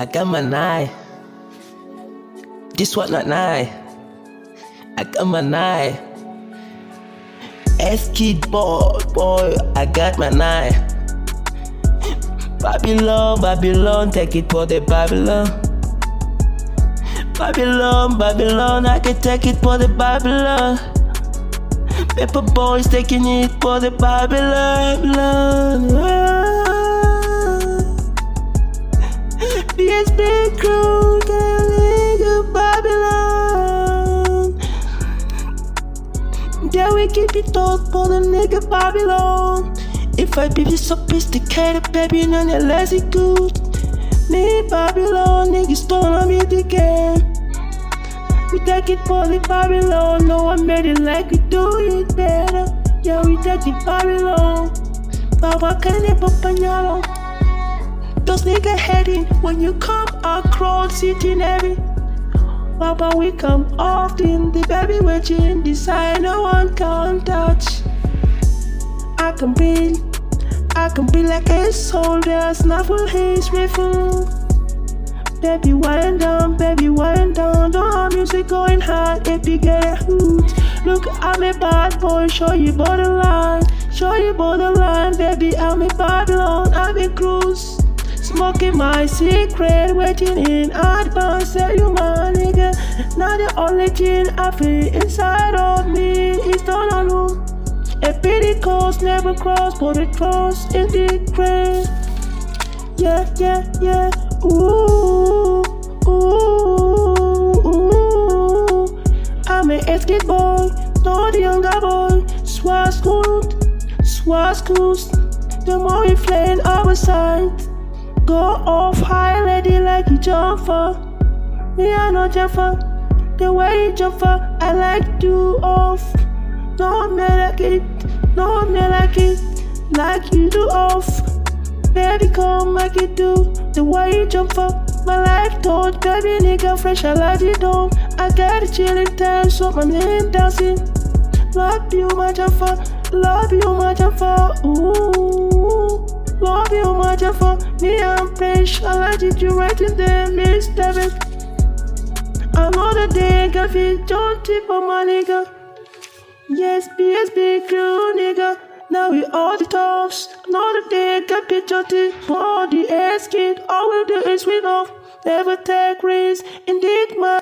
I got my knife. This one not knife. I got my knife. S kid boy, boy, I got my knife. Babylon, Babylon, take it for the Babylon. Babylon, Babylon, I can take it for the Babylon. Paper boys taking it for the Babylon. BSB keep it all for the nigga Babylon. If I be sophisticated, baby, none of lazy good. Me Babylon, niggas don't want me to get. We take it for the Babylon. No I made it like we do it better. Yeah, we take it Babylon. Baba can never pañalo. Those niggas heading when you come across sitting heavy. Baba, we come often. The baby waiting, decide no one can touch. I can be, I can be like a soldier, snaffle his rifle. Baby, wind down, baby, wind down. Have music going hard if you get a hoot. Look, I'm a bad boy, show you borderline. Show you borderline, baby, I'm a Babylon, I'm a cruise. My secret, waiting in advance. Tell you, my nigga. Now the only thing I feel inside of me is don't know. A pity coast never cross, but it cross in the grave. Yeah, yeah, yeah. Ooh, ooh, ooh. I'm an escape boy, not a younger boy. Swas good, swas good. The more you flame outside, go off high, ready like you jump for. Me, I no jump for. The way you jump for, I like to off. No, me like it, no, me like it, like you do off. Baby, come make it do the way you jump up. My life don't, baby, nigga, fresh, I like it though. I got a chillin' time, so my name dancing. Love you, my jaffa, love you, my jaffa, ooh. Love you, my for me, I'm fresh, I did you right in there, Miss David. Another day, fit, don't tip on my nigga. Yes, BSB crew, nigga. Now we all the tops. Another day, got picture for the ass kid. All we do is win off. Never take risks. Indeed, my